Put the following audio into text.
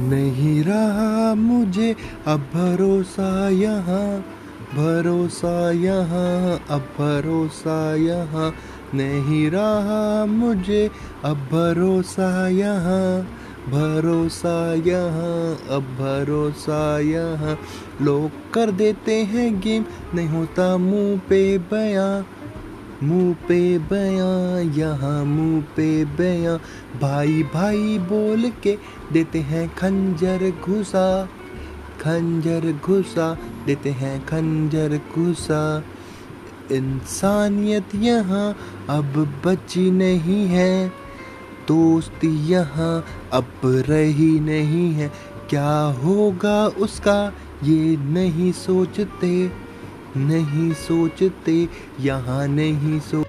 नहीं रहा मुझे अब भरोसा यहाँ भरोसा यहाँ, अब भरोसा यहाँ। नहीं रहा मुझे अब भरोसा यहाँ भरोसा यहाँ, अब भरोसा यहाँ। लोग कर देते हैं गेम, नहीं होता मुँह पे बयां। मुँह पे बयां, यहाँ मुँह पे बयां। भाई भाई बोल के देते हैं खंजर घुसा खंजर घुसा, देते हैं खंजर घुसा। इंसानियत यहाँ अब बची नहीं है, दोस्त यहाँ अब रही नहीं है। क्या होगा उसका, ये नहीं सोचते। नहीं सोचते यहाँ नहीं सो